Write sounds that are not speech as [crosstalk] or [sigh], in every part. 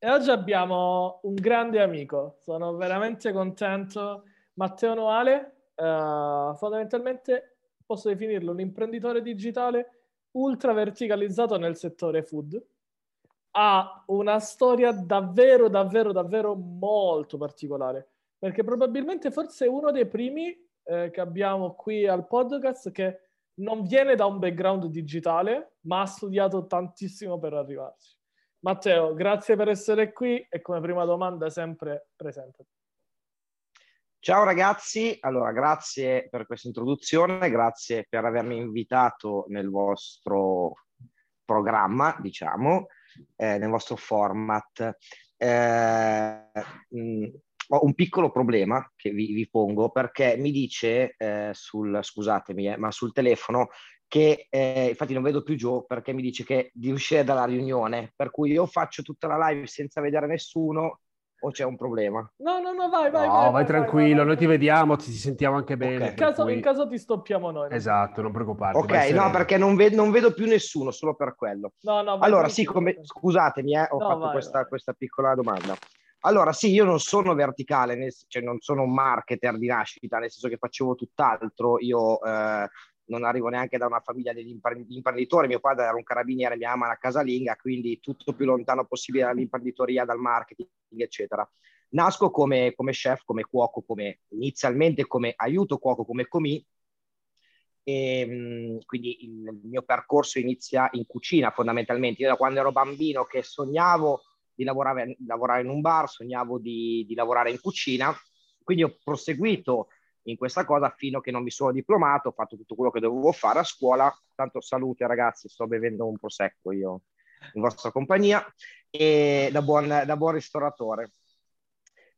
e oggi abbiamo un grande amico. Sono veramente contento. Matteo Noale, eh, fondamentalmente posso definirlo un imprenditore digitale ultra verticalizzato nel settore food. Ha una storia davvero, davvero, davvero molto particolare. Perché probabilmente forse è uno dei primi eh, che abbiamo qui al podcast che non viene da un background digitale, ma ha studiato tantissimo per arrivarci. Matteo, grazie per essere qui e come prima domanda sempre presente. Ciao ragazzi, allora grazie per questa introduzione, grazie per avermi invitato nel vostro programma, diciamo, eh, nel vostro format. Eh, mh, ho un piccolo problema che vi, vi pongo perché mi dice eh, sul, scusatemi, eh, ma sul telefono che eh, infatti non vedo più Joe perché mi dice che di uscire dalla riunione, per cui io faccio tutta la live senza vedere nessuno o c'è un problema? No, no, no, vai, vai. No, vai, vai, vai tranquillo, vai, noi ti vediamo, ti sentiamo anche bene. Okay. In, caso, cui... in caso ti stoppiamo noi. Esatto, non preoccuparti. Ok, no, perché non, ve- non, vedo più nessuno, solo per quello. No, no, allora, sì, come... scusatemi, eh, ho no, fatto vai, questa, questa, piccola domanda. Allora, sì, io non sono verticale, nel... cioè non sono un marketer di nascita, nel senso che facevo tutt'altro. Io eh, non arrivo neanche da una famiglia di imprenditori, mio padre era un carabiniere, mia mamma una casalinga, quindi tutto più lontano possibile dall'imprenditoria, dal marketing, eccetera. Nasco come, come chef, come cuoco, come, inizialmente come aiuto cuoco, come comì, e, ehm, quindi il mio percorso inizia in cucina fondamentalmente. Io da quando ero bambino che sognavo di lavorare, lavorare in un bar, sognavo di, di, lavorare in cucina, quindi ho proseguito in questa cosa fino a che non mi sono diplomato, ho fatto tutto quello che dovevo fare a scuola. Tanto salute ragazzi, sto bevendo un prosecco io in vostra compagnia, e da buon, da buon ristoratore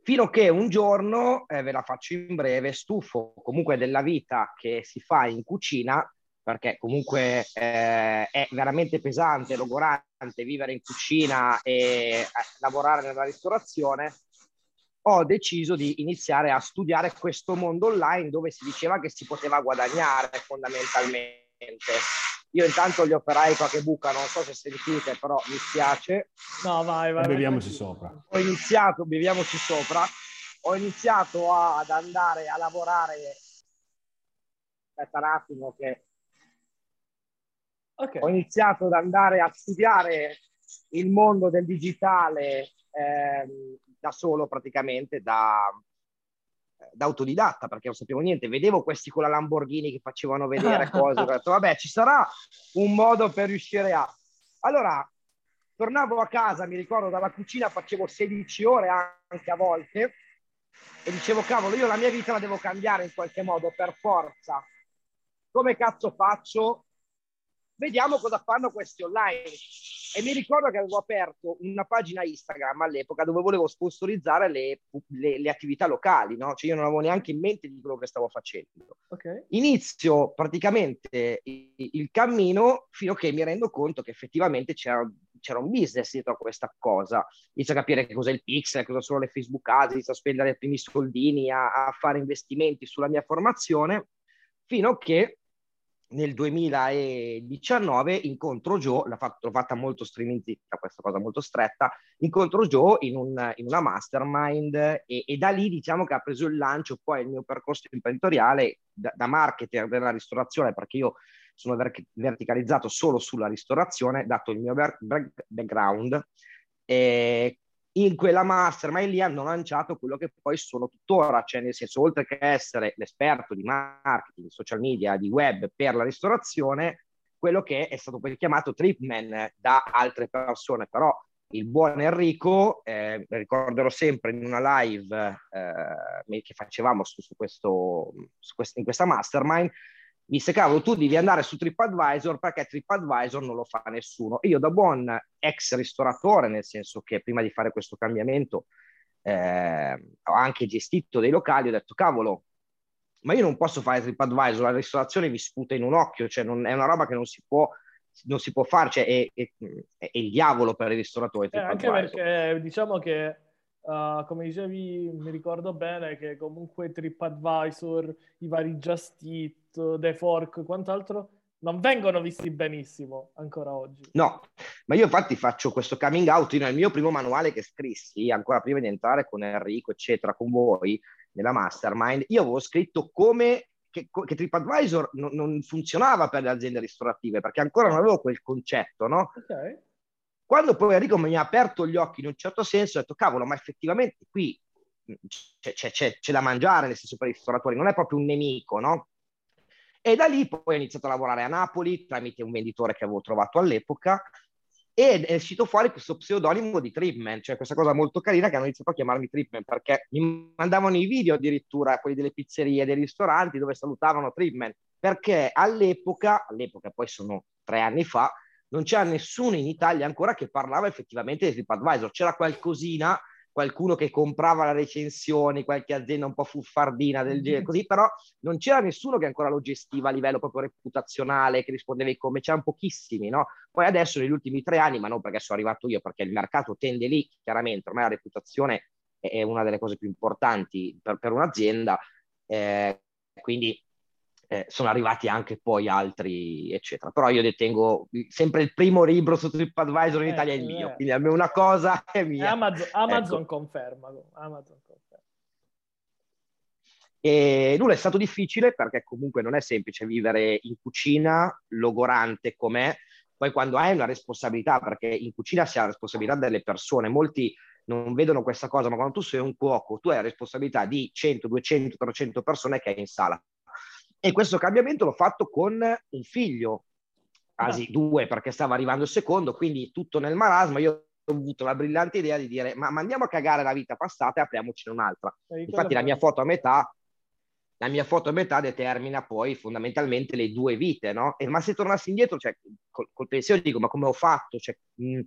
fino a che un giorno, eh, ve la faccio in breve, stufo comunque della vita che si fa in cucina, perché comunque eh, è veramente pesante, logorante vivere in cucina e eh, lavorare nella ristorazione, ho deciso di iniziare a studiare questo mondo online dove si diceva che si poteva guadagnare fondamentalmente. Io intanto gli operai qualche buca, non so se sentite, però mi spiace. No, vai, vai. Beviamoci sopra. Ho iniziato, beviamoci sopra, ho iniziato a, ad andare a lavorare. Aspetta un attimo che... Okay. Ho iniziato ad andare a studiare il mondo del digitale eh, da solo praticamente, da, da autodidatta perché non sapevo niente, vedevo questi con la Lamborghini che facevano vedere [laughs] cose, ho detto vabbè ci sarà un modo per riuscire a... Allora, tornavo a casa, mi ricordo dalla cucina facevo 16 ore anche a volte e dicevo cavolo io la mia vita la devo cambiare in qualche modo per forza. Come cazzo faccio? Vediamo cosa fanno questi online. E mi ricordo che avevo aperto una pagina Instagram all'epoca dove volevo sponsorizzare le, le, le attività locali, no? Cioè io non avevo neanche in mente di quello che stavo facendo. Okay. Inizio praticamente il, il, cammino fino a che mi rendo conto che effettivamente c'era, c'era un business dietro a questa cosa. Inizio a capire che cos'è il pixel, cosa sono le Facebook ads, inizio a spendere i primi soldini, a, a fare investimenti sulla mia formazione, fino a che nel 2019 incontro Joe, l'ha, fatto, l'ho fatta molto streaming zitta, questa cosa molto stretta, incontro Joe in, un, in una mastermind e, e, da lì diciamo che ha preso il lancio poi il mio percorso imprenditoriale da, da marketer della ristorazione, perché io sono ver- verticalizzato solo sulla ristorazione, dato il mio background. E in quella mastermind lì hanno lanciato quello che poi sono tuttora, cioè nel senso, oltre che essere l'esperto di marketing, social media, di web per la ristorazione, quello che è stato poi chiamato Tripman da altre persone, però il buon Enrico, eh, ricorderò sempre in una live eh, che facevamo su, su questo, su quest- in questa mastermind, mi disse cavolo tu devi andare su TripAdvisor perché TripAdvisor non lo fa nessuno. io da buon ex ristoratore, nel senso che prima di fare questo cambiamento eh, ho anche gestito dei locali, ho detto cavolo, ma io non posso fare TripAdvisor, la ristorazione vi sputa in un occhio, cioè non, è una roba che non si può, non si può fare, cioè è, è, è il diavolo per i ristoratori. Eh, anche perché diciamo che Uh, come dicevi, mi ricordo bene che comunque TripAdvisor, i vari Just Eat, The Fork, quant'altro, non vengono visti benissimo ancora oggi. No, ma io infatti faccio questo coming out nel mio primo manuale che scrissi, ancora prima di entrare con Enrico, eccetera, con voi, nella mastermind, io avevo scritto come che, che TripAdvisor non, non funzionava per le aziende ristorative, perché ancora non avevo quel concetto, no? Ok quando poi Enrico mi ha aperto gli occhi in un certo senso, ho detto, cavolo, ma effettivamente qui c'è, c'è, c'è, c'è da mangiare, nel senso per i ristoratori, non è proprio un nemico, no? E da lì poi ho iniziato a lavorare a Napoli tramite un venditore che avevo trovato all'epoca ed è uscito fuori questo pseudonimo di Tripman, cioè questa cosa molto carina che hanno iniziato a chiamarmi Tripman perché mi mandavano i video addirittura, quelli delle pizzerie, dei ristoranti dove salutavano Tripman, perché all'epoca, all'epoca poi sono tre anni fa, non c'era nessuno in Italia ancora che parlava effettivamente di TripAdvisor. C'era qualcosina, qualcuno che comprava le recensioni, qualche azienda un po' fuffardina del genere, così, però non c'era nessuno che ancora lo gestiva a livello proprio reputazionale, che rispondeva come, c'erano pochissimi, no? Poi adesso negli ultimi tre anni, ma non perché sono arrivato io, perché il mercato tende lì, chiaramente, ormai la reputazione è una delle cose più importanti per, per un'azienda, eh, quindi eh, sono arrivati anche poi altri, eccetera. Però io detengo sempre il primo libro su TripAdvisor in eh, Italia è il mio, eh. quindi almeno una cosa [laughs] è mia. Amazon, Amazon ecco. conferma. Amazon conferma. E nulla, è stato difficile perché comunque non è semplice vivere in cucina, logorante com'è, poi quando hai una responsabilità, perché in cucina si ha la responsabilità delle persone, molti non vedono questa cosa, ma quando tu sei un cuoco, tu hai la responsabilità di 100, 200, 300 persone che hai in sala. E questo cambiamento l'ho fatto con un figlio, quasi ah. due perché stava arrivando il secondo, quindi tutto nel marasma. Io ho avuto la brillante idea di dire ma, andiamo a cagare la vita passata e apriamocene un'altra. Infatti la mia foto a metà la mia foto a metà determina poi fondamentalmente le due vite, no? E, ma se tornassi indietro, cioè, col, col pensiero dico, ma come ho fatto? Cioè, mh,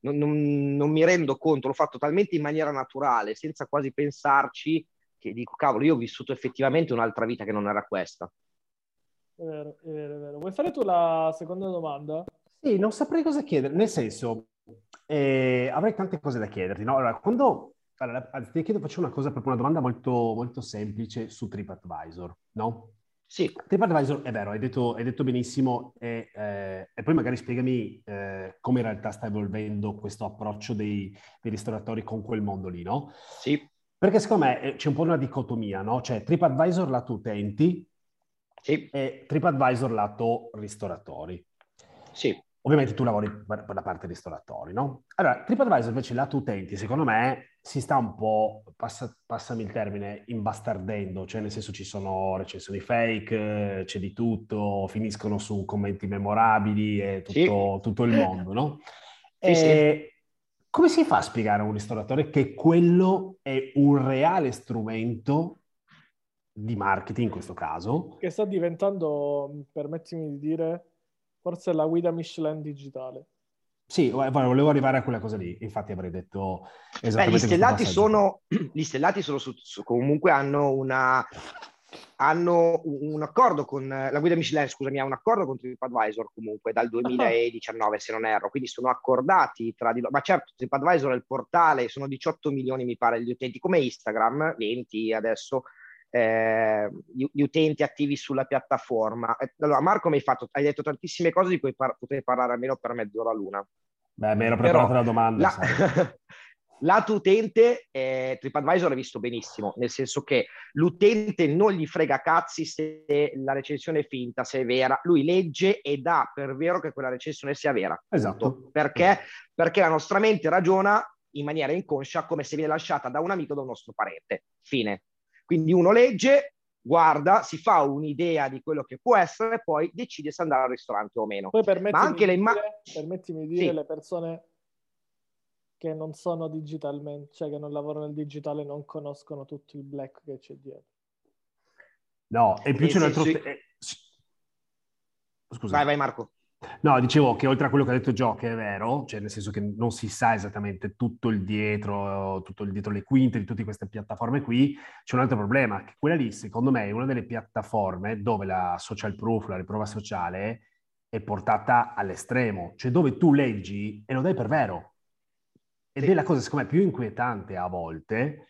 non, non, non, mi rendo conto, l'ho fatto talmente in maniera naturale, senza quasi pensarci, che dico, cavolo, io ho vissuto effettivamente un'altra vita che non era questa. È vero, è vero, è vero. Vuoi fare tu la seconda domanda? Sì, non saprei cosa chiedere, nel senso, eh, avrei tante cose da chiederti, no? Allora, quando, allora, ti chiedo, faccio una cosa, proprio una domanda molto, molto semplice su TripAdvisor, no? Sì. TripAdvisor, è vero, hai detto, hai detto benissimo, e, eh, e, poi magari spiegami eh, come in realtà sta evolvendo questo approccio dei, dei ristoratori con quel mondo lì, no? Sì. Perché secondo me eh, c'è un po' una dicotomia, no? Cioè TripAdvisor lato utenti sì. e TripAdvisor lato ristoratori. Sì. Ovviamente tu lavori per, la parte ristoratori, no? Allora, TripAdvisor invece lato utenti, secondo me, si sta un po', passa, passami il termine, imbastardendo, cioè nel senso ci sono recensioni fake, c'è di tutto, finiscono su commenti memorabili e tutto, sì. tutto il mondo, no? Sì, e, sì. Come si fa a spiegare a un ristoratore che quello è un reale strumento di marketing in questo caso? Che sta diventando, permettimi di dire, forse la guida Michelin digitale. Sì, volevo arrivare a quella cosa lì, infatti avrei detto esattamente Beh, gli stellati sono, gli stellati sono su, su, comunque hanno una hanno un accordo con la guida Michelin, scusami, ha un accordo con TripAdvisor comunque dal 2019 se non erro, quindi sono accordati tra di loro, ma certo TripAdvisor è il portale, sono 18 milioni mi pare gli utenti, come Instagram, 20 adesso, eh, gli, utenti attivi sulla piattaforma. Allora, Marco, mi hai, fatto, hai detto tantissime cose di cui par- potrei parlare almeno per mezz'ora l'una. Beh, mi ero preparato Però la domanda. la-. [laughs] Lato utente, eh, TripAdvisor è visto benissimo, nel senso che l'utente non gli frega cazzi se la recensione è finta, se è vera, lui legge e dà per vero che quella recensione sia vera. Esatto. Perché? Perché la nostra mente ragiona in maniera inconscia come se viene lasciata da un amico o da un nostro parente. Fine. Quindi uno legge, guarda, si fa un'idea di quello che può essere, poi decide se andare al ristorante o meno. Poi permettimi, Ma anche le di imma- dire, permettimi di dire Sì. le persone che non sono digitalmente, cioè che non lavorano nel digitale, non conoscono tutto il black che c'è dietro. No, e più Nel c'è un altro... senso- eh, Scusa. Vai, vai Marco. No, dicevo che oltre a quello che ha detto Gio, che è vero, cioè nel senso che non si sa esattamente tutto il dietro, tutto il dietro le quinte di tutte queste piattaforme qui, c'è un altro problema, che quella lì secondo me è una delle piattaforme dove la social proof, la riprova sociale, è portata all'estremo, cioè dove tu leggi e lo dai per vero. Ed è la cosa secondo me più inquietante a volte,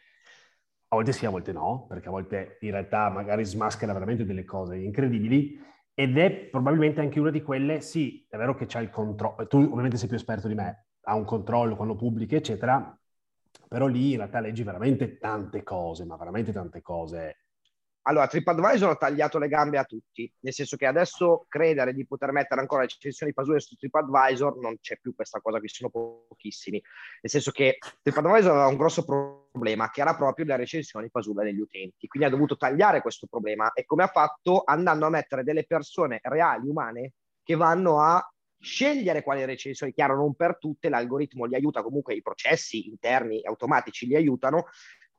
a volte sì, a volte no, perché a volte in realtà magari smaschera veramente delle cose incredibili, ed è probabilmente anche una di quelle, sì, è vero che c'è il controllo, tu ovviamente sei più esperto di me, ha un controllo quando pubblichi, eccetera, però lì in realtà leggi veramente tante cose, ma veramente tante cose. Allora, TripAdvisor ha tagliato le gambe a tutti, nel senso che adesso credere di poter mettere ancora recensioni pasure su TripAdvisor non c'è più questa cosa, qui sono pochissimi. Nel senso che TripAdvisor aveva un grosso problema, che era proprio le recensioni pasure degli utenti. Quindi ha dovuto tagliare questo problema. E come ha fatto? Andando a mettere delle persone reali, umane, che vanno a scegliere quali recensioni. Chiaro, non per tutte, l'algoritmo li aiuta, comunque i processi interni automatici li aiutano,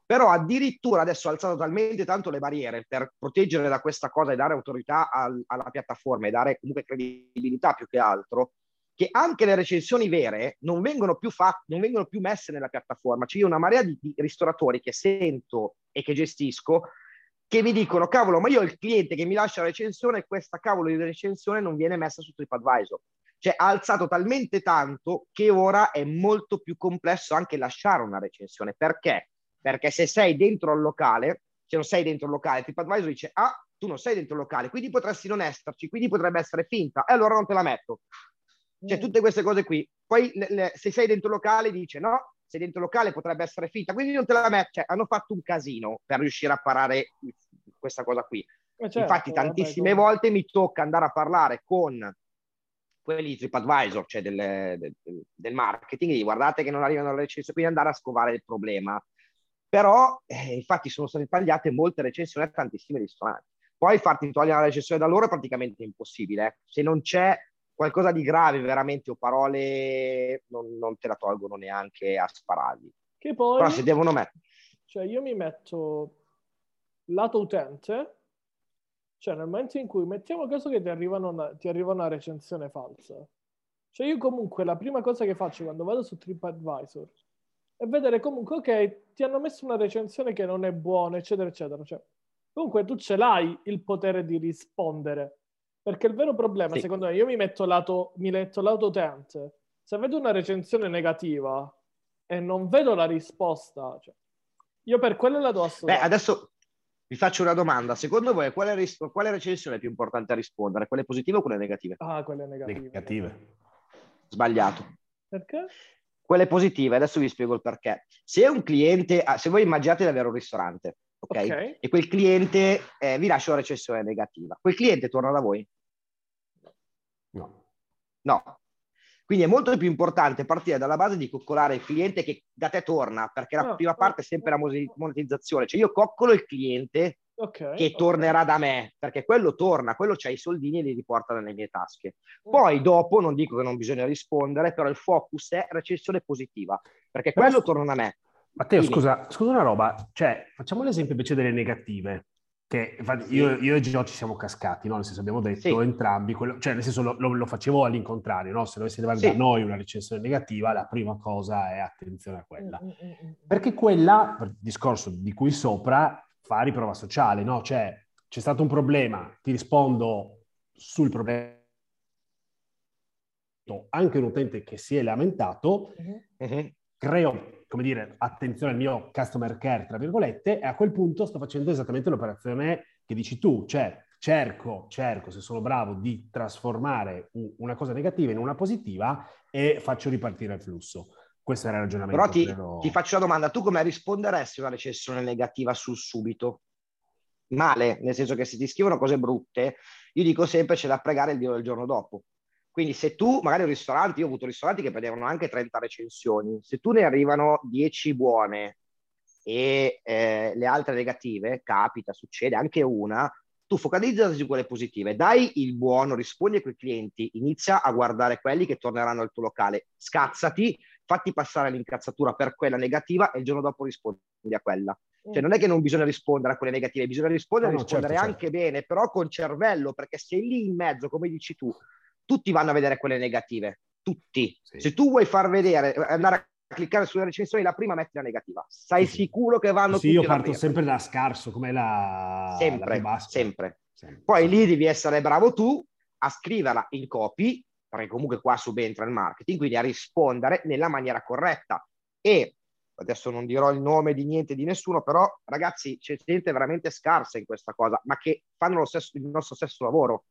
però addirittura adesso ha alzato talmente tanto le barriere per proteggere da questa cosa e dare autorità al- alla piattaforma e dare comunque credibilità più che altro, che anche le recensioni vere non vengono più, fatte, non vengono più messe nella piattaforma. C'è una marea di, di ristoratori che sento e che gestisco che mi dicono, cavolo, ma io ho il cliente che mi lascia la recensione questa cavolo di recensione non viene messa su TripAdvisor. Cioè ha alzato talmente tanto che ora è molto più complesso anche lasciare una recensione. Perché? Perché se sei dentro il locale, se non sei dentro il locale, TripAdvisor dice, ah, tu non sei dentro il locale, quindi potresti non esserci, quindi potrebbe essere finta, e allora non te la metto. Cioè tutte queste cose qui. Poi le- le- se sei dentro il locale dice, no, sei dentro il locale potrebbe essere finta, quindi non te la metto. Cioè hanno fatto un casino per riuscire a parare questa cosa qui. Eh, certo, Infatti, vabbè, tantissime come- volte mi tocca andare a parlare con quelli di TripAdvisor, cioè del, del, del marketing, e guardate che non arrivano le recensioni, quindi andare a scovare il problema. Però, eh, infatti, sono state tagliate molte recensioni a tantissimi ristoranti. Poi farti togliere la recensione da loro è praticamente impossibile. eh. Se non c'è qualcosa di grave veramente o parole, non, non te la tolgono neanche a sparargli. Che poi, Però se devono mettere... cioè io mi metto lato utente, cioè nel momento in cui mettiamo caso che ti, arrivano una, ti arriva una recensione falsa, cioè io comunque la prima cosa che faccio quando vado su TripAdvisor è vedere comunque, ok, ti hanno messo una recensione che non è buona, eccetera, eccetera. Cioè, comunque tu ce l'hai il potere di rispondere, perché il vero problema, Sì. secondo me, io mi metto lato, mi metto lato utente, se vedo una recensione negativa e non vedo la risposta, cioè, io per quello la do Beh, assolutamente. adesso vi faccio una domanda. Secondo voi quale, ris- quale recensione è più importante a rispondere? Quelle positive o quelle negative? Ah, quelle negative. Negative. Sbagliato. Perché? Quelle positive, adesso vi spiego il perché. Se un cliente, se voi immaginate di avere un ristorante, ok? Ok. E quel cliente eh, vi lascia una recensione negativa, quel cliente torna da voi? No. No. Quindi è molto più importante partire dalla base di coccolare il cliente che da te torna, perché la Ah, prima parte è sempre la monetizzazione. Cioè io coccolo il cliente Ok. che ok. tornerà da me, perché quello torna, quello c'ha i soldini e li riporta nelle mie tasche. Poi dopo, non dico che non bisogna rispondere, però il focus è recensione positiva, perché Però- quello torna da me. Matteo, Dimmi. scusa, scusa una roba, cioè facciamo l'esempio invece delle negative, che Sì. io, io e Gio ci siamo cascati, no? Nel senso abbiamo detto Sì. entrambi, quello- cioè nel senso lo, lo- lo facevo all'incontrario, no? Se dovesse arrivare Sì. da noi una recensione negativa, la prima cosa è attenzione a quella. Mm, mm, mm. Perché quella, per il discorso di cui sopra, fa riprova sociale, no? Cioè c'è stato un problema, ti rispondo sul problema. Anche un utente che si è lamentato. Mhm. creo come dire, attenzione al mio customer care, tra virgolette, e a quel punto sto facendo esattamente l'operazione che dici tu, cioè cerco, cerco, se sono bravo, di trasformare una cosa negativa in una positiva e faccio ripartire il flusso. Questo era il ragionamento. Però ti, credo... ti faccio una domanda, tu come risponderesti a una recensione negativa sul subito? Male, nel senso che se ti scrivono cose brutte, io dico sempre c'è da pregare il Dio del giorno dopo. Quindi se tu, magari un ristorante, io ho avuto ristoranti che prendevano anche 30 recensioni, se tu ne arrivano 10 buone e eh, le altre negative, capita, succede anche una, tu focalizzati su quelle positive, dai il buono, rispondi ai tuoi clienti, inizia a guardare quelli che torneranno al tuo locale, scazzati, fatti passare l'incazzatura per quella negativa e il giorno dopo rispondi a quella. Cioè non è che non bisogna rispondere a quelle negative, bisogna rispondere, no, no, rispondere certo, anche certo. bene, però con cervello, perché sei lì in mezzo, come dici tu, tutti vanno a vedere quelle negative, tutti. Sì. Se tu vuoi far vedere, andare a cliccare sulle recensioni, la prima metti la negativa. Sai sì, sicuro che vanno sì, tutti io parto sempre da scarso, come la sempre, la sempre. sempre. Poi lì devi essere bravo tu a scriverla in copy, perché comunque qua subentra il marketing, quindi a rispondere nella maniera corretta. E adesso non dirò il nome di niente di nessuno, però ragazzi c'è gente veramente scarsa in questa cosa, ma che fanno lo stesso, il nostro stesso lavoro.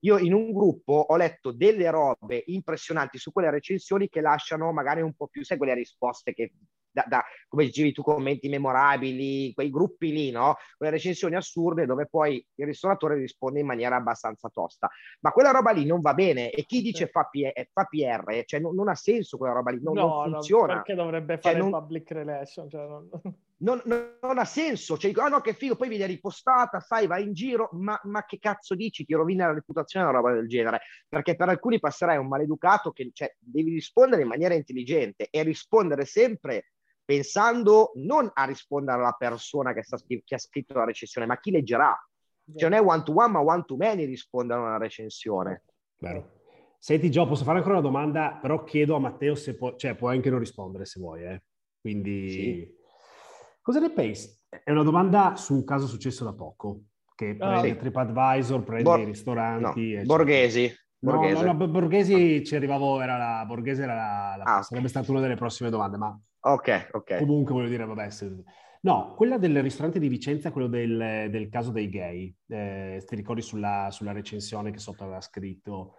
Io in un gruppo ho letto delle robe impressionanti su quelle recensioni che lasciano magari un po' più, sai, quelle risposte che da, da, come dicevi tu, commenti memorabili, quei gruppi lì, no? Quelle recensioni assurde dove poi il ristoratore risponde in maniera abbastanza tosta. Ma quella roba lì non va bene e chi dice fa, P- fa PR, cioè non, non, ha senso quella roba lì, non, no, non funziona. No, perché dovrebbe cioè, fare cioè, non... public relation? Cioè non... Non, non, ha senso. Cioè, dico, ah no, che figo, poi viene ripostata, sai, va in giro, ma, ma, che cazzo dici? Ti rovina la reputazione una roba del genere. Perché per alcuni passerai un maleducato che cioè, devi rispondere in maniera intelligente e rispondere sempre pensando non a rispondere alla persona che, sta, che ha scritto la recensione, ma chi leggerà. Cioè non è one to one, ma one to many rispondere a una recensione. Vero. Senti Gio, posso fare ancora una domanda, però chiedo a Matteo se può, cioè puoi anche non rispondere se vuoi, eh. Quindi, sì. cosa ne pensi? È una domanda su un caso successo da poco, che ah, prende sì. TripAdvisor, prende Bor- i ristoranti. No. Borghesi. Borghese. No, no, no, Borghesi ci arrivavo, era la, Borghese era la, la ah, sarebbe stata una delle prossime domande, ma Ok, ok. Comunque voglio dire, vabbè, se... No, quella del ristorante di Vicenza, quello del, del caso dei gay. Eh, ti ricordi sulla, sulla, recensione che sotto aveva scritto?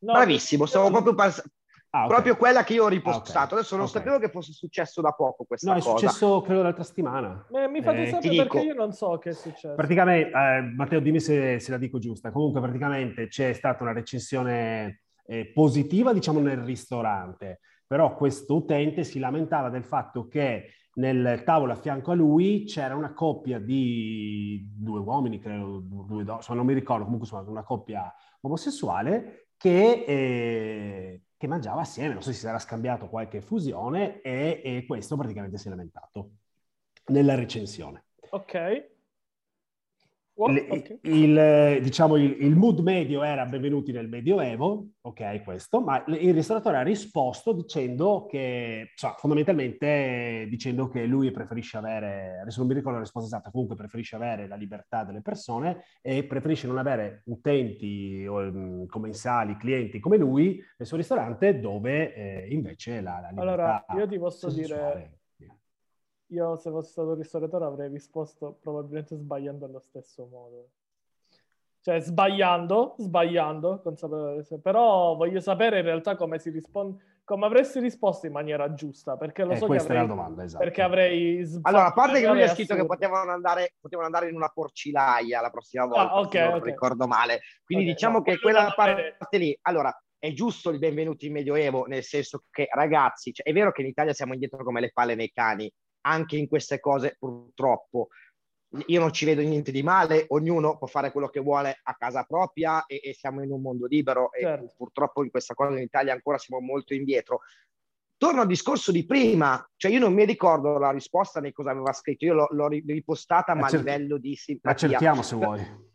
No, Bravissimo, stavo proprio pas- ah, okay. proprio quella che io ho ripostato. Ah, okay. Adesso non okay. sapevo che fosse successo da poco questa no, cosa. No, è successo credo l'altra settimana. Eh, mi fate eh, sapere perché io non so che è successo. Praticamente, eh, Matteo, dimmi se, se, la dico giusta. Comunque, praticamente c'è stata una recensione eh, positiva, diciamo, nel ristorante però questo utente si lamentava del fatto che nel tavolo a fianco a lui c'era una coppia di due uomini, credo, due donne, non mi ricordo, comunque insomma una coppia omosessuale che, eh, che, mangiava assieme, non so se si era scambiato qualche fusione e, e questo praticamente si è lamentato nella recensione. Ok. Okay. il, diciamo, il, il, mood medio era benvenuti nel Medioevo, ok, questo, ma il ristoratore ha risposto dicendo che, cioè, fondamentalmente dicendo che lui preferisce avere, adesso non mi ricordo la risposta esatta, comunque preferisce avere la libertà delle persone e preferisce non avere utenti o mm, commensali, clienti come lui nel suo ristorante dove eh, invece la, la libertà... Allora, io ti posso dire io se fossi stato ristoratore avrei risposto probabilmente sbagliando allo stesso modo. Cioè sbagliando, sbagliando, però voglio sapere in realtà come si risponde, come avresti risposto in maniera giusta, perché lo eh, so che avrei, domanda, esatto. perché avrei sbagliato. Allora, a parte che lui ha scritto che potevano andare, potevano andare in una porcilaia la prossima ah, volta, ah, okay, se non okay. ricordo male. Quindi okay, diciamo no, che quella parte lì, allora, è giusto il benvenuto in Medioevo, nel senso che ragazzi, cioè, è vero che in Italia siamo indietro come le palle nei cani, anche in queste cose purtroppo. Io non ci vedo niente di male, ognuno può fare quello che vuole a casa propria e, e siamo in un mondo libero certo. e purtroppo in questa cosa in Italia ancora siamo molto indietro. Torno al discorso di prima, cioè io non mi ricordo la risposta né cosa aveva scritto, io l'ho, l'ho ripostata ma a livello di simpatia. La cerchiamo se vuoi.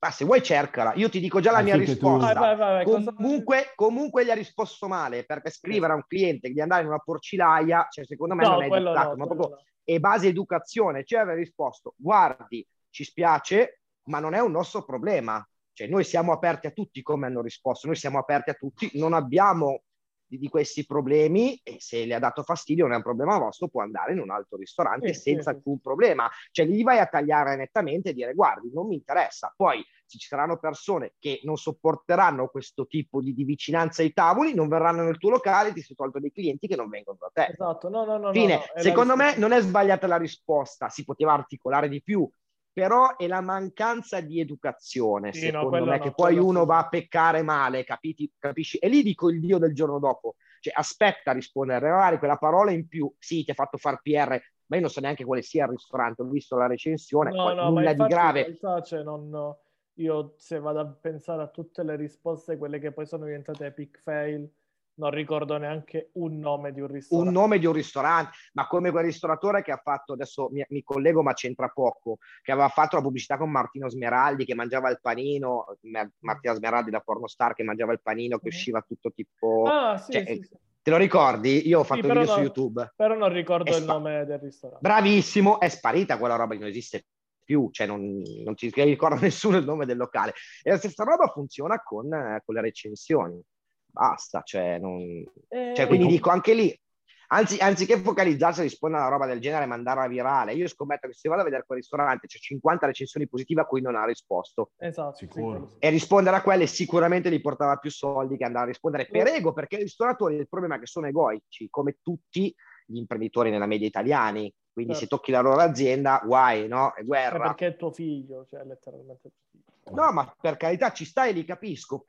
Ma se vuoi cercala, io ti dico già la mia risposta. Vai, vai, vai, comunque, comunque, gli ha risposto male, perché scrivere a un cliente di andare in una porcilaia, cioè secondo me no, non è educato, no, ma proprio no. è base educazione. Cioè aveva risposto, guardi, ci spiace, ma non è un nostro problema. Cioè noi siamo aperti a tutti come hanno risposto, noi siamo aperti a tutti, non abbiamo di, di questi problemi e se le ha dato fastidio non è un problema vostro, può andare in un altro ristorante Sì, senza sì. alcun problema. Cioè gli vai a tagliare nettamente e dire guardi, non mi interessa. Poi se ci saranno persone che non sopporteranno questo tipo di, di vicinanza ai tavoli, non verranno nel tuo locale, ti sei tolto dei clienti che non vengono da te. Esatto, no, no, no. no, Fine. no, la Secondo me non è sbagliata la risposta, si poteva articolare di più, però è la mancanza di educazione, Sì, no, secondo quello me, no, che poi uno va a peccare male, capiti, capisci? E lì dico il Dio del giorno dopo, cioè aspetta a rispondere, magari quella parola in più, sì, ti ha fatto far PR, ma io non so neanche quale sia il ristorante, ho visto la recensione, No, no, nulla di infatti in grave. realtà, cioè, non, io se vado a pensare a tutte le risposte, quelle che poi sono diventate epic fail, non ricordo neanche un nome di un ristorante. un nome di un ristorante, ma come quel ristoratore che ha fatto, adesso mi, mi collego ma c'entra poco, che aveva fatto la pubblicità con Martino Smeraldi che mangiava il panino, Martina Smeraldi da pornostar che mangiava il panino che Mhm. usciva tutto tipo... Ah, sì, cioè, sì, sì. Te lo ricordi? Io ho Sì, fatto però video su no- YouTube. Però non ricordo È il spa- nome del ristorante. Bravissimo, è sparita quella roba che non esiste più, cioè non, non ti ricorda [laughs] nessuno il nome del locale. E la stessa roba funziona con, eh, con le recensioni. Basta, cioè, non... Eh, Cioè, quindi dico anche lì, anzi, anziché focalizzarsi a rispondere a una roba del genere e mandarla virale, io scommetto che se vado a vedere quel ristorante c'è 50 recensioni positive a cui non ha risposto. Esatto, Sicuro. E rispondere a quelle sicuramente gli portava più soldi che andare a rispondere per ego, perché i ristoratori il problema è che sono egoici, come tutti gli imprenditori nella media italiani. Quindi se Certo. tocchi la loro azienda, guai, no? È Eh, guerra. perché è tuo figlio, cioè letteralmente. No, ma per carità ci stai, li capisco.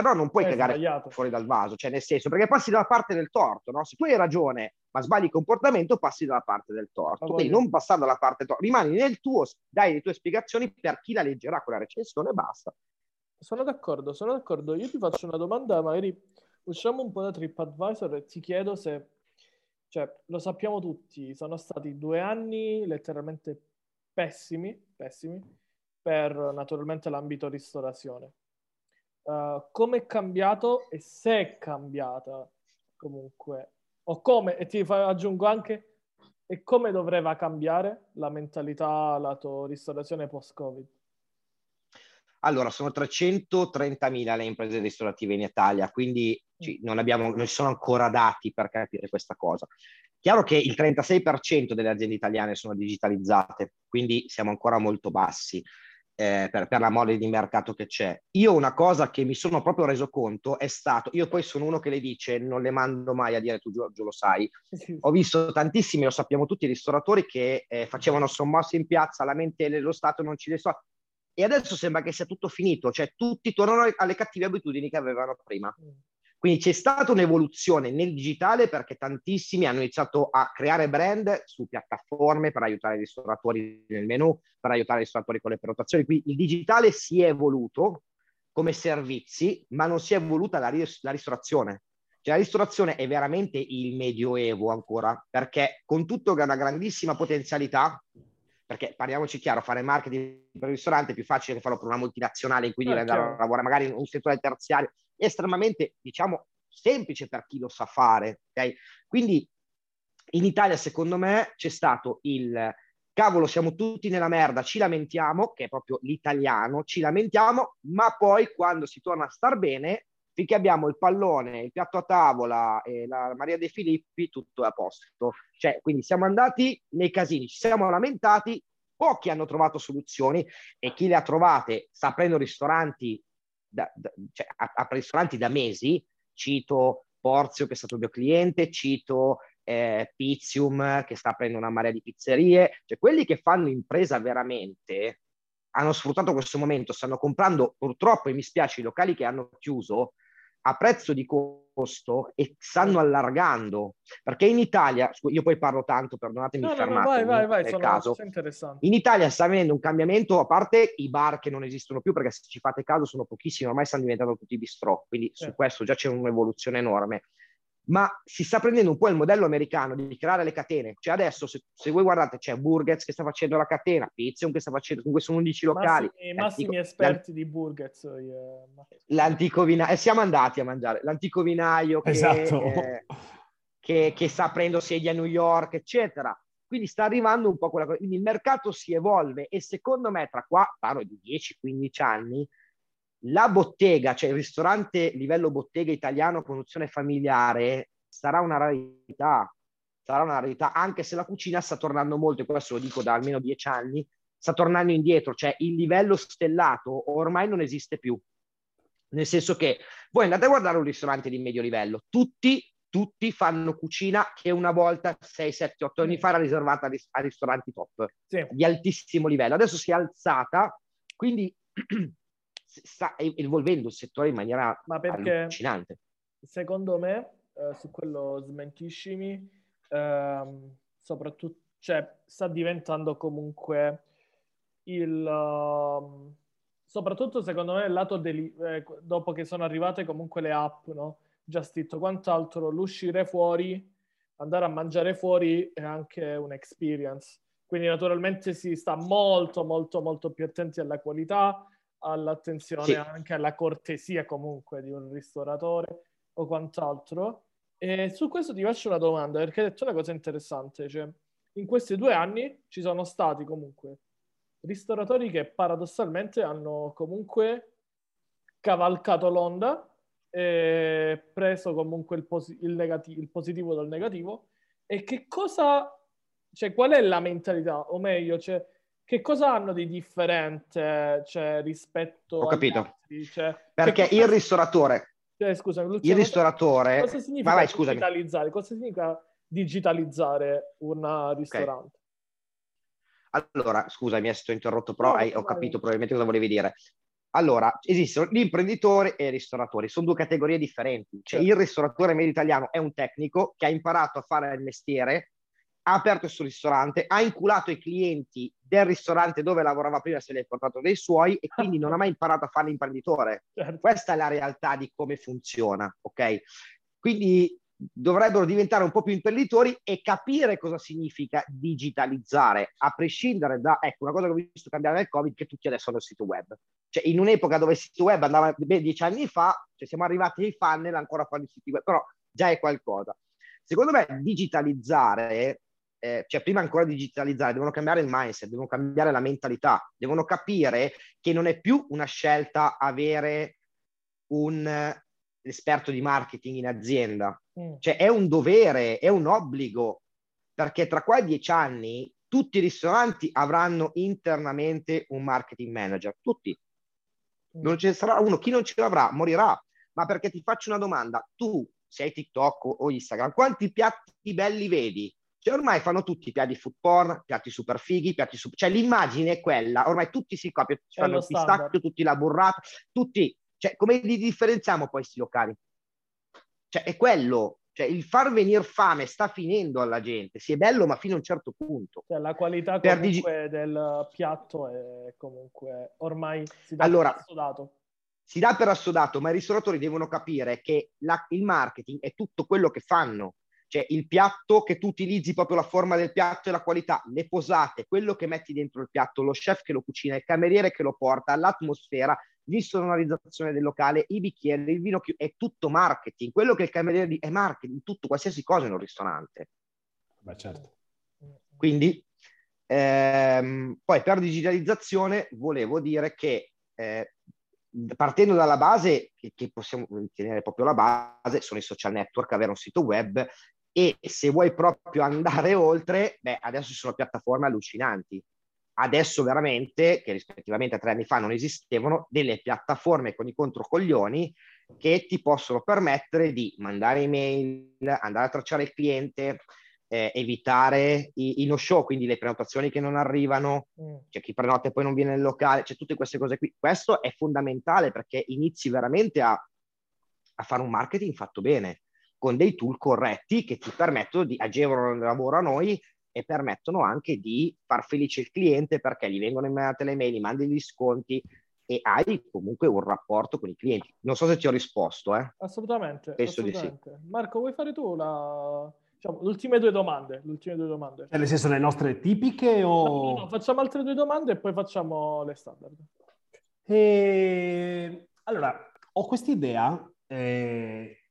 Però non puoi È cagare sbagliato. fuori dal vaso, cioè nel senso, perché passi dalla parte del torto, no? Se tu hai ragione, ma sbagli il comportamento, passi dalla parte del torto. Ma Quindi voglio- non passare dalla parte torto, rimani nel tuo, dai le tue spiegazioni per chi la leggerà quella recensione e basta. Sono d'accordo, sono d'accordo. Io ti faccio una domanda, magari usciamo un po' da TripAdvisor e ti chiedo se, cioè, lo sappiamo tutti, sono stati due anni letteralmente pessimi, pessimi, per naturalmente l'ambito ristorazione. Uh, come è cambiato e se è cambiata comunque, o come, e ti fa- aggiungo anche, e come dovrebbe cambiare la mentalità lato ristorazione post-Covid? Allora, sono 330.000 le imprese ristorative in Italia, quindi ci- non, abbiamo, non ci sono ancora dati per capire questa cosa. Chiaro che il 36% delle aziende italiane sono digitalizzate, quindi siamo ancora molto bassi eh, per, per la mole di mercato che c'è. Io una cosa che mi sono proprio reso conto è stato, io poi sono uno che le dice, non le mando mai a dire tu Giorgio lo sai, ho visto tantissimi, lo sappiamo tutti, ristoratori che eh, facevano sommosse in piazza, lamentele, lo Stato non ci le so. E adesso sembra che sia tutto finito, cioè tutti tornano alle cattive abitudini che avevano prima. Quindi c'è stata un'evoluzione nel digitale perché tantissimi hanno iniziato a creare brand su piattaforme per aiutare i ristoratori nel menu, per aiutare i ristoratori con le prenotazioni. Quindi il digitale si è evoluto come servizi, ma non si è evoluta la, ris- la ristorazione. Cioè la ristorazione è veramente il medioevo ancora, perché con tutto che ha una grandissima potenzialità, perché parliamoci chiaro, fare marketing per il ristorante è più facile che farlo per una multinazionale in cui devi Eh, andare chiaro. a lavorare magari in un settore terziario, estremamente, diciamo, semplice per chi lo sa fare. ok? Quindi in Italia, secondo me, c'è stato il cavolo, siamo tutti nella merda, ci lamentiamo, che è proprio l'italiano, ci lamentiamo, ma poi quando si torna a star bene, finché abbiamo il pallone, il piatto a tavola e la Maria De Filippi, tutto è a posto. Cioè, quindi siamo andati nei casini, ci siamo lamentati, pochi hanno trovato soluzioni e chi le ha trovate sta aprendo ristoranti, da, da- cioè, apre ristoranti da mesi, cito Porzio che è stato mio cliente, cito eh, Pizzium che sta aprendo una marea di pizzerie, cioè quelli che fanno impresa veramente hanno sfruttato questo momento, stanno comprando purtroppo, e mi spiace, i locali che hanno chiuso a prezzo di costo e stanno allargando, perché in Italia, io poi parlo tanto, perdonatemi, No, no, no, vai, vai, vai, sono, caso, in Italia sta avvenendo un cambiamento, a parte i bar che non esistono più, perché se ci fate caso sono pochissimi, ormai stanno diventando tutti bistrò, quindi Sì. su questo già c'è un'evoluzione enorme. Ma si sta prendendo un po' il modello americano di creare le catene. Cioè adesso, se, se voi guardate, c'è Burgers che sta facendo la catena, Pizzium che sta facendo, comunque sono 11 locali. Massimi, massimi L'antico- esperti di Burgers. io, ma- L'antico vinaio, e siamo andati a mangiare, l'antico vinaio che, Esatto. eh, che, che sta aprendo sedi a New York, eccetera. Quindi sta arrivando un po' quella cosa. Quindi il mercato si evolve e secondo me tra qua, parlo di 10-15 anni, la bottega, cioè il ristorante livello bottega italiano, produzione familiare, sarà una rarità, sarà una rarità, anche se la cucina sta tornando molto, e questo lo dico da almeno dieci anni, sta tornando indietro, cioè il livello stellato ormai non esiste più. Nel senso che voi andate a guardare un ristorante di medio livello, tutti, tutti fanno cucina che una volta 6, 7, 8 anni fa era riservata a, ris- a ristoranti top Sì. di altissimo livello. Adesso si è alzata, quindi [clears throat] sta evolvendo il settore in maniera Ma perché allucinante. secondo me, eh, su quello smentiscimi, ehm, soprattutto, cioè, sta diventando comunque il... um, soprattutto secondo me il lato deli- eh, dopo che sono arrivate comunque le app, no? Eat, quant'altro, l'uscire fuori, andare a mangiare fuori è anche un'experience. Quindi naturalmente si sta molto, molto, molto più attenti alla qualità, all'attenzione Sì. anche alla cortesia comunque di un ristoratore o quant'altro. E su questo ti faccio una domanda, perché hai detto una cosa interessante, cioè in questi due anni ci sono stati comunque ristoratori che paradossalmente hanno comunque cavalcato l'onda e preso comunque il, posi- il negati- il positivo dal negativo. E che cosa, cioè qual è la mentalità, o meglio, cioè, che cosa hanno di differente cioè, rispetto Ho capito. altri? Cioè, Perché che il ristoratore, cioè, scusami, il l'ultima cosa- ristoratore, cosa significa vai, vai, digitalizzare? Cosa significa digitalizzare un ristorante? Allora, scusa, mi è stato interrotto, però No, hai- ho capito probabilmente cosa volevi dire. Allora, esistono gli imprenditori e i ristoratori, sono due categorie differenti. Cioè, Certo. il ristoratore medio italiano è un tecnico che ha imparato a fare il mestiere, ha aperto il suo ristorante, ha inculato i clienti del ristorante dove lavorava prima, se li ha portato dei suoi e quindi non ha mai imparato a fare l'imprenditore. Certo. Questa è la realtà di come funziona, ok? Quindi dovrebbero diventare un po' più imprenditori e capire cosa significa digitalizzare, a prescindere da, ecco, una cosa che ho visto cambiare nel Covid, che tutti adesso hanno il sito web. Cioè, in un'epoca dove il sito web andava beh, dieci anni fa, cioè siamo arrivati ai funnel ancora a fare i siti web, però già è qualcosa. Secondo me digitalizzare, eh, cioè prima ancora di digitalizzare, devono cambiare il mindset, devono cambiare la mentalità, devono capire che non è più una scelta avere un eh, esperto di marketing in azienda, Mm. cioè è un dovere, è un obbligo, perché tra qua e dieci anni tutti i ristoranti avranno internamente un marketing manager, tutti. Non ce ne sarà uno, chi non ce l'avrà morirà. Ma perché ti faccio una domanda, tu sei TikTok o Instagram, quanti piatti belli vedi? Cioè ormai fanno tutti piatti food porn, piatti super fighi, piatti super... Cioè l'immagine è quella, ormai tutti si copiano, È fanno il pistacchio, standard. tutti la burrata, tutti... Cioè come li differenziamo poi questi locali? Cioè è quello, cioè il far venire fame sta finendo alla gente, sì è bello ma fino a un certo punto. Cioè, la qualità comunque del piatto è comunque ormai si dà Allora- per assodato. si dà per assodato, ma i ristoratori devono capire che la- il marketing è tutto quello che fanno. Cioè il piatto che tu utilizzi, proprio la forma del piatto e la qualità, le posate, quello che metti dentro il piatto, lo chef che lo cucina, il cameriere che lo porta, l'atmosfera, l'insonorizzazione del locale, i bicchieri, il vino, è tutto marketing. Quello che il cameriere di- è marketing, tutto, qualsiasi cosa in un ristorante. Beh, certo. Quindi, ehm, poi per digitalizzazione volevo dire che eh, partendo dalla base, che possiamo tenere proprio la base, sono i social network, avere un sito web e se vuoi proprio andare oltre, beh, adesso ci sono piattaforme allucinanti. Adesso veramente, che rispettivamente a tre anni fa non esistevano, delle piattaforme con i controcoglioni che ti possono permettere di mandare email, andare a tracciare il cliente, eh, evitare i, i no-show, quindi le prenotazioni che non arrivano, Mm. c'è chi prenota e poi non viene nel locale, c'è tutte queste cose qui. Questo è fondamentale perché inizi veramente a, a fare un marketing fatto bene, con dei tool corretti che ti permettono di agevolare il lavoro a noi e permettono anche di far felice il cliente perché gli vengono inviate le mail, gli mandi gli sconti e hai comunque un rapporto con i clienti. Non so se ti ho risposto, eh. Assolutamente, Penso di sì. assolutamente. Marco, vuoi fare tu la... diciamo, le ultime due domande? Le ultime due domande. Cioè, nel senso, le nostre tipiche o... No, no, no, facciamo altre due domande e poi facciamo le standard. E... Allora, ho quest'idea eh,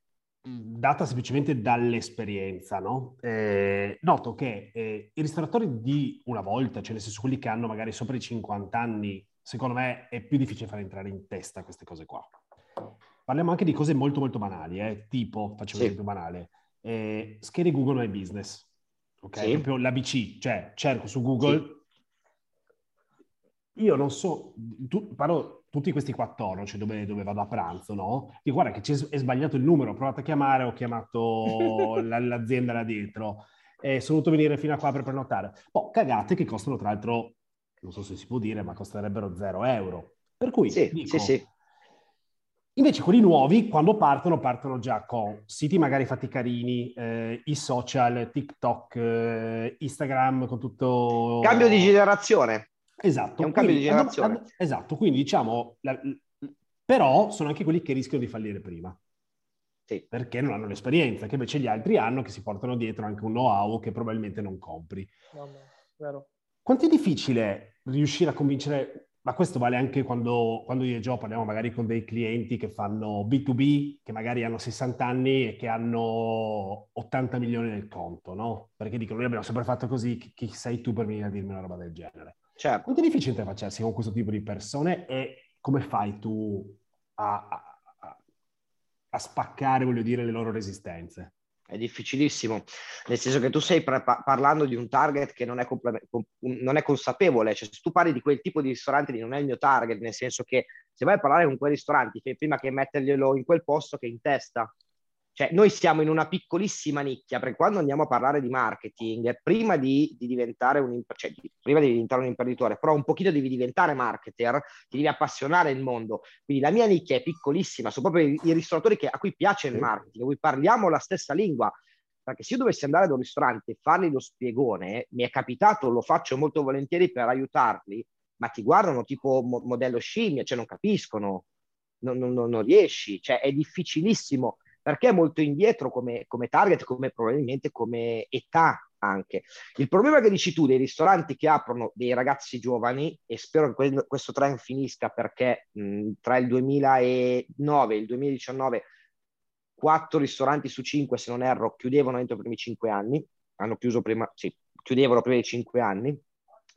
data semplicemente dall'esperienza, no? Eh, noto che eh, i ristoratori di una volta, cioè nel senso quelli che hanno magari sopra i 50 anni, secondo me è più difficile fare entrare in testa queste cose qua. Parliamo anche di cose molto molto banali, eh? tipo, faccio un Sì. esempio banale, eh, schede Google My Business, ok? Sì. Proprio l'ABC, cioè cerco su Google, io non so, tu, parlo tutti questi quattorno, cioè dove, dove vado a pranzo, no? Dico guarda che è sbagliato il numero, ho provato a chiamare, ho chiamato [laughs] la- l'azienda là dietro, e sono dovuto venire fino a qua per prenotare. Boh, cagate che costano tra l'altro, non so se si può dire, ma costerebbero 0 euro. Per cui Sì, dico, sì, sì. Invece quelli nuovi, quando partono, partono già con siti magari fatti carini, eh, i social, TikTok, eh, Instagram, con tutto... Cambio di generazione. Esatto. È un cambio di quindi- generazione. esatto, quindi diciamo, la- però sono anche quelli che rischiano di fallire prima. Sì. Perché non hanno l'esperienza, che invece gli altri hanno, che si portano dietro anche un know-how che probabilmente non compri. Mamma, vero. Quanto è difficile riuscire a convincere, ma questo vale anche quando, quando io e Gio parliamo magari con dei clienti che fanno B2B, che magari hanno 60 anni e che hanno 80 milioni nel conto, no? Perché dicono, noi abbiamo sempre fatto così, chi sei tu per venire a dirmi una roba del genere? Certo. Quanto è difficile interfacciarsi con questo tipo di persone e come fai tu a, a- a- spaccare, voglio dire, le loro resistenze? È difficilissimo, nel senso che tu stai par- pa- parlando di un target che non è, comple- com- non è consapevole, cioè se tu parli di quel tipo di ristorante non è il mio target, nel senso che se vai a parlare con quei ristoranti, fai prima che metterglielo in quel posto che in testa. Cioè noi siamo in una piccolissima nicchia, perché quando andiamo a parlare di marketing, prima di, di diventare un, cioè, prima di diventare un imprenditore, però un pochino devi diventare marketer, ti devi appassionare il mondo. Quindi la mia nicchia è piccolissima, sono proprio i, i ristoratori che- a cui piace il marketing, a cui parliamo la stessa lingua. Perché se io dovessi andare ad un ristorante e fargli lo spiegone, mi è capitato, lo faccio molto volentieri per aiutarli, ma ti guardano tipo mo- modello scimmia, cioè non capiscono, non- non- non riesci, cioè è difficilissimo perché è molto indietro come, come target, come probabilmente come età anche. Il problema che dici tu dei ristoranti che aprono dei ragazzi giovani, e spero che que- questo trend finisca perché mh, tra il 2009 e il 2019 quattro ristoranti su cinque, se non erro, chiudevano entro i primi cinque anni, hanno chiuso prima, sì, chiudevano prima dei cinque anni,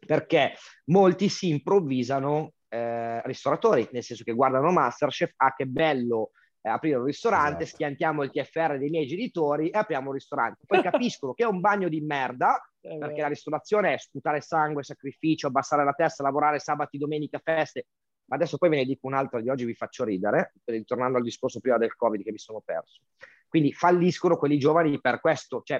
perché molti si improvvisano eh, ristoratori, nel senso che guardano Masterchef, ah che bello aprire un ristorante, Esatto. schiantiamo il TFR dei miei genitori e apriamo un ristorante. Poi [laughs] capiscono che è un bagno di merda, È perché la ristorazione è sputare sangue, sacrificio, abbassare la testa, lavorare sabati, domenica, feste. Ma adesso poi ve ne dico un'altra di oggi, vi faccio ridere, ritornando al discorso prima del Covid che mi sono perso. Quindi falliscono quelli giovani per questo. Cioè,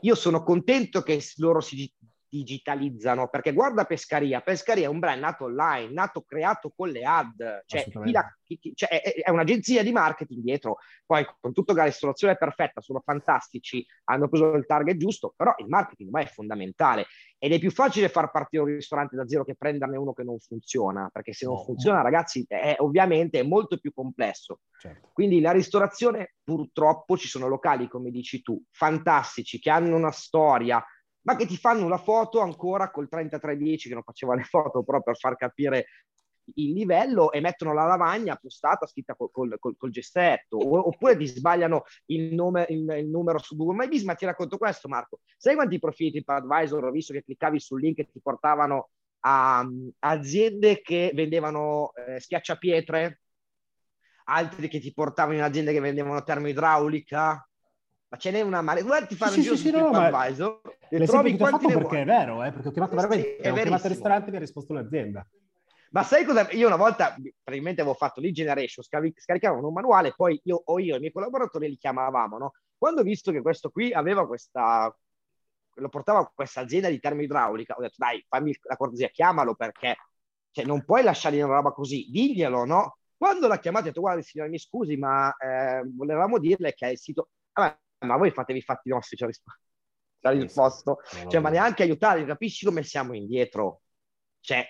io sono contento che loro si digitalizzano, perché guarda Pescaria, Pescaria è un brand nato online, nato creato con le ad, cioè, chi la- chi- chi- cioè, è, è un'agenzia di marketing dietro, poi con tutta la ristorazione perfetta, sono fantastici, hanno preso il target giusto, però il marketing ormai è fondamentale ed è più facile far partire un ristorante da zero che prenderne uno che non funziona, perché se non No. funziona, ragazzi, è, ovviamente è molto più complesso. Certo. Quindi la ristorazione, purtroppo, ci sono locali, come dici tu, fantastici, che hanno una storia, ma che ti fanno una foto ancora col 3310, che non faceva le foto, però per far capire il livello, e mettono la lavagna postata, scritta col, col, col- col gessetto, oppure ti sbagliano il, nome, il, il numero su Google My Business. Ma ti racconto questo, Marco. Sai quanti profili di TripAdvisor ho visto che cliccavi sul link e ti portavano a aziende che vendevano eh, schiacciapietre, altri che ti portavano in aziende che vendevano termoidraulica. Ma ce n'è una mare. Guarda, ti fanno Sì, un giro sì, su sì, no, ma TripAdvisor L'esempio trovi quanti ne perché vuoi. è vero, eh, perché ho chiamato Sì, veramente, è ho chiamato il ristorante e mi ha risposto un'azienda. Ma sai cosa? Io una volta, praticamente avevo fatto lead generation, scavi- scaricavano un manuale, poi io o io e i miei collaboratori li chiamavamo, no? Quando ho visto che questo qui aveva questa, lo portava a questa azienda di termoidraulica, ho detto dai, fammi la cortesia, chiamalo perché cioè, non puoi lasciargli una roba così, diglielo, no? Quando l'ha chiamato ho detto guarda signore mi scusi, ma eh, volevamo dirle che il sito... Vabbè, ma voi fatevi i fatti nostri, ci ha risposto. Ci ha risposto. Cioè, ma neanche aiutare, capisci come siamo indietro? Cioè,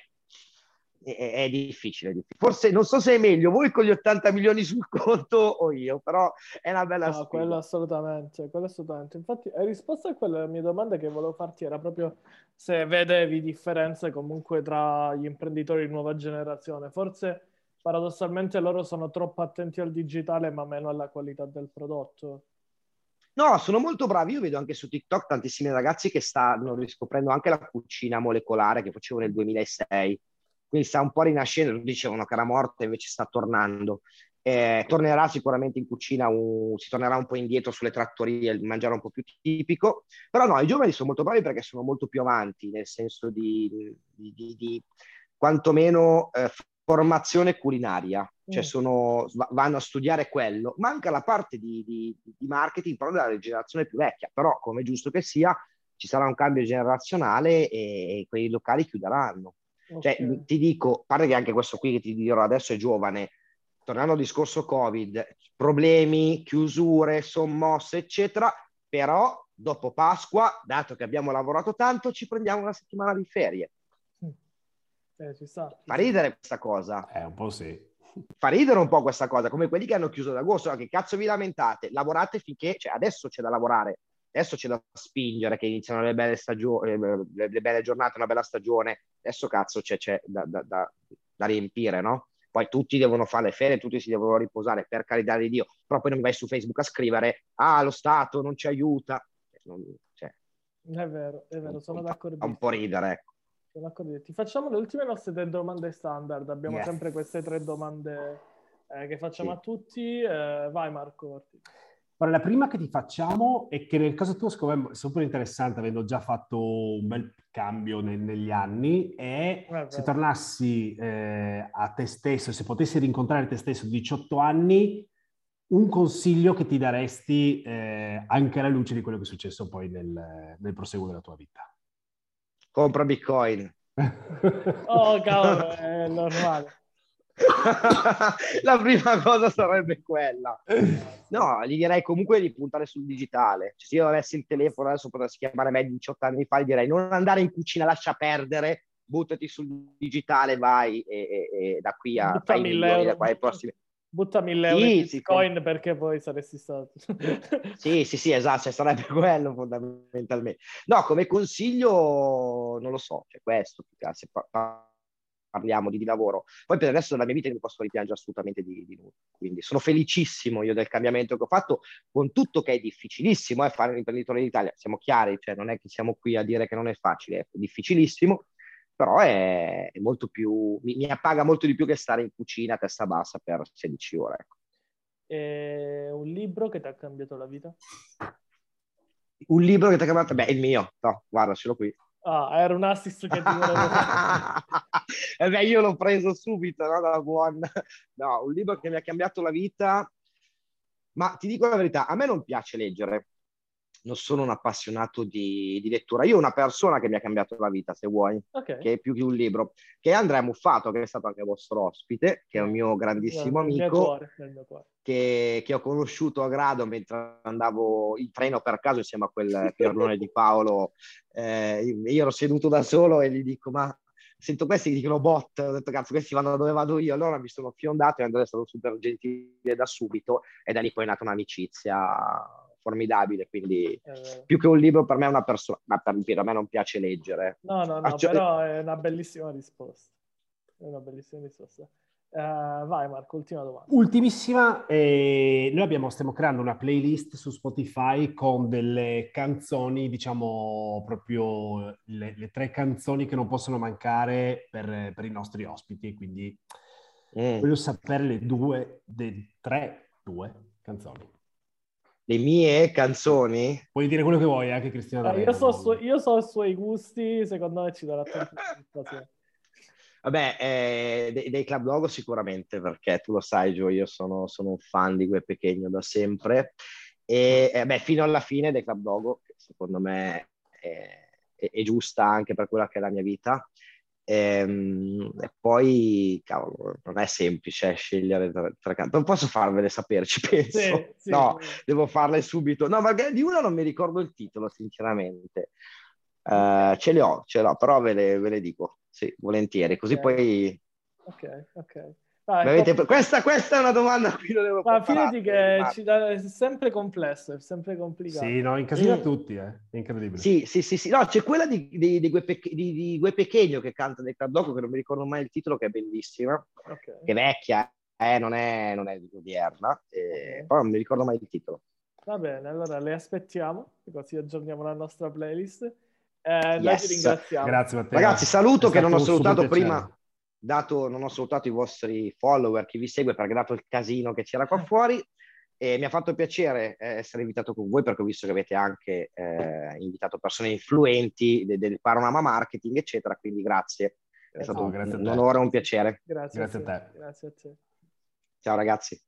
è, è difficile, è difficile. Forse non so se è meglio voi con gli 80 milioni sul [laughs] conto o io, però è una bella No, sfida. quello assolutamente, quello assolutamente. Infatti, hai risposto a quella mia domanda che volevo farti era proprio se vedevi differenze comunque tra gli imprenditori di nuova generazione. Forse paradossalmente loro sono troppo attenti al digitale, ma meno alla qualità del prodotto. No, sono molto bravi. Io vedo anche su TikTok tantissimi ragazzi che stanno riscoprendo anche la cucina molecolare che facevo nel 2006. quindi sta un po' rinascendo, dicevano che era morta, invece sta tornando. Eh, tornerà sicuramente in cucina, un, si tornerà un po' indietro sulle trattorie, il mangiare un po' più tipico, però no, i giovani sono molto bravi perché sono molto più avanti, nel senso di, di, di, di quantomeno eh, formazione culinaria, cioè Mm. sono, va- vanno a studiare quello. Manca la parte di, di- di marketing però della generazione più vecchia, però come è giusto che sia, ci sarà un cambio generazionale e, e quei locali chiuderanno. Cioè, Ok. ti dico, a parte che anche questo qui che ti dirò adesso è giovane, tornando al discorso Covid, problemi, chiusure, sommosse, eccetera, però dopo Pasqua, dato che abbiamo lavorato tanto, ci prendiamo una settimana di ferie. Eh, ci sta. Fa ridere questa cosa. Eh, un po' sì. Fa ridere un po' questa cosa, come quelli che hanno chiuso ad agosto. No, che cazzo vi lamentate? Lavorate finché, cioè adesso c'è da lavorare, adesso c'è da spingere, che iniziano le belle stagioni, le, le belle giornate, una bella stagione. Adesso cazzo c'è, c'è da, da- da- da riempire, no? Poi tutti devono fare le ferie, tutti si devono riposare, per carità di Dio. Però poi non vai su Facebook a scrivere, ah, lo Stato non ci aiuta. Non- cioè, È vero, è vero, sono fa d'accordo. un po' ridere, ecco. Sono d'accordo. Ti facciamo le ultime nostre tre domande standard. Abbiamo Yes. sempre queste tre domande eh, che facciamo Sì. a tutti. Eh, vai Marco. Ora, la prima che ti facciamo è che nel caso tuo, secondo me, è super interessante, avendo già fatto un bel cambio ne- negli anni, è Eh, se tornassi eh, a te stesso, se potessi rincontrare te stesso a 18 anni, un consiglio che ti daresti eh, anche alla luce di quello che è successo poi nel, nel proseguo della tua vita. Compra Bitcoin. Oh, cavolo, è normale. [laughs] la prima cosa sarebbe quella. No, gli direi comunque di puntare sul digitale. Cioè, se io avessi il telefono adesso potessi chiamare me di 18 anni fa, gli direi non andare in cucina, lascia perdere, buttati sul digitale, vai e, e- e da qui a Butta fai i mille milioni euro. da qua ai prossimi. Butta mille Sì, euro in sì, Bitcoin perché poi saresti stato. [laughs] Sì, sì, sì, esatto, cioè, sarebbe quello fondamentalmente. No, come consiglio non lo so, c'è questo, se pa- pa- parliamo di, di lavoro. Poi per adesso della mia vita non posso rimpiangere assolutamente di, di nulla, quindi sono felicissimo io del cambiamento che ho fatto, con tutto che è difficilissimo eh, fare l'imprenditore in Italia, siamo chiari, cioè non è che siamo qui a dire che non è facile, è difficilissimo, però è, è molto più, mi, mi appaga molto di più che stare in cucina a testa bassa per 16 ore. ecco. E un libro che ti ha cambiato la vita? Un libro che ti ha cambiato? Beh, il mio, no, guarda, ce l'ho qui. Ah, era un assist che ti volevo. [laughs] Eh beh, io l'ho preso subito, no, da buon... No, un libro che mi ha cambiato la vita, ma ti dico la verità, a me non piace leggere, non sono un appassionato di, di lettura. Io ho una persona che mi ha cambiato la vita, se vuoi, Ok. che è più che un libro, che è Andrea Muffato, che è stato anche vostro ospite, che è un mio grandissimo mio amico cuore. che, che ho conosciuto a Grado mentre andavo in treno per caso insieme a quel [laughs] Pierlone di Paolo. Eh, io ero seduto da solo e gli dico, ma sento questi che dicono bot, ho detto cazzo questi vanno dove vado io, allora mi sono fiondato e Andrea è stato super gentile da subito e da lì poi è nata un'amicizia formidabile, quindi Eh, più che un libro per me è una persona, ma per a me non piace leggere. No, no, no, Faccio- però è una bellissima risposta. È una bellissima risposta. Eh, vai Marco, ultima domanda. Ultimissima, eh, noi abbiamo, stiamo creando una playlist su Spotify con delle canzoni, diciamo proprio le, le tre canzoni che non possono mancare per, per i nostri ospiti, quindi Mm. voglio sapere le due, le tre, due canzoni. Le mie canzoni? Puoi dire quello che vuoi, anche Cristina Eh, io, so su- io so i suoi gusti, secondo me ci darà soddisfazioni. Vabbè, eh, dei, dei Club Logo sicuramente, perché tu lo sai, Gio, io sono, sono un fan di Gue Pechegno da sempre. E eh, beh, fino alla fine dei Club Logo, che secondo me è, è- è giusta anche per quella che è la mia vita. Ehm, E, poi, cavolo, non è semplice scegliere tre canzoni. Non posso farvele sapere, ci [laughs] penso. Sì, sì, no, devo farle subito. No, magari di una non mi ricordo il titolo, sinceramente. Eh, ce le ho, ce l'ho, però ve le, ve le dico, sì, volentieri. Così Ok. poi... Ok, ok. Mi avete- questa, questa è una domanda a cui non devo Ma fidati che ci dà- è sempre complesso, è sempre complicato. Sì, no, incasina Mm. tutti, eh. È incredibile. Sì, sì, sì, sì. No, c'è quella di, di, di, Gue Pech- di, di Gue Pechegno che canta nel Club Dogo, che non mi ricordo mai il titolo, che è bellissima, Ok. che è vecchia, eh, non, è, non è odierna, eh, Ok. però non mi ricordo mai il titolo. Va bene, allora le aspettiamo, così aggiorniamo la nostra playlist. Eh, Noi Yes. ti ringraziamo. Grazie Matteo. Ragazzi, saluto È che non ho salutato piacere. prima. Dato, non ho salutato i vostri follower, chi vi segue, perché dato il casino che c'era qua fuori, e mi ha fatto piacere eh, essere invitato con voi perché ho visto che avete anche eh, invitato persone influenti del, del panorama marketing, eccetera. Quindi grazie. È stato No, un, a un te. onore e un piacere. Grazie, Grazie a te. Grazie a te. Ciao ragazzi.